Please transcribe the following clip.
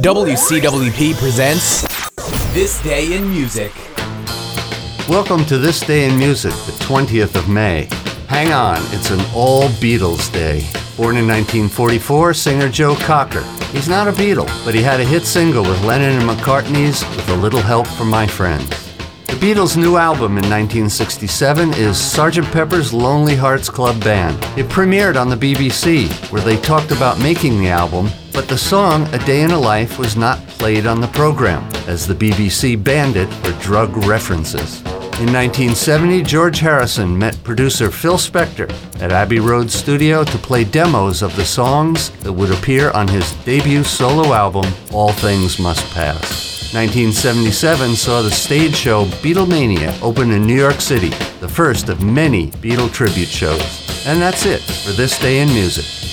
WCWP presents This Day in Music. Welcome to This Day in Music, the 20th of May. Hang on, it's an all Beatles day. Born in 1944, singer Joe Cocker. He's not a Beatle, but he had a hit single with Lennon and McCartney's With a Little Help from My Friends. The Beatles' new album in 1967 is Sgt. Pepper's Lonely Hearts Club Band. It premiered on the BBC, where they talked about making the album, but the song A Day in a Life was not played on the program, as the BBC banned it for drug references. In 1970, George Harrison met producer Phil Spector at Abbey Road Studio to play demos of the songs that would appear on his debut solo album, All Things Must Pass. 1977 saw the stage show Beatlemania open in New York City, the first of many Beatle tribute shows. And that's it for this day in music.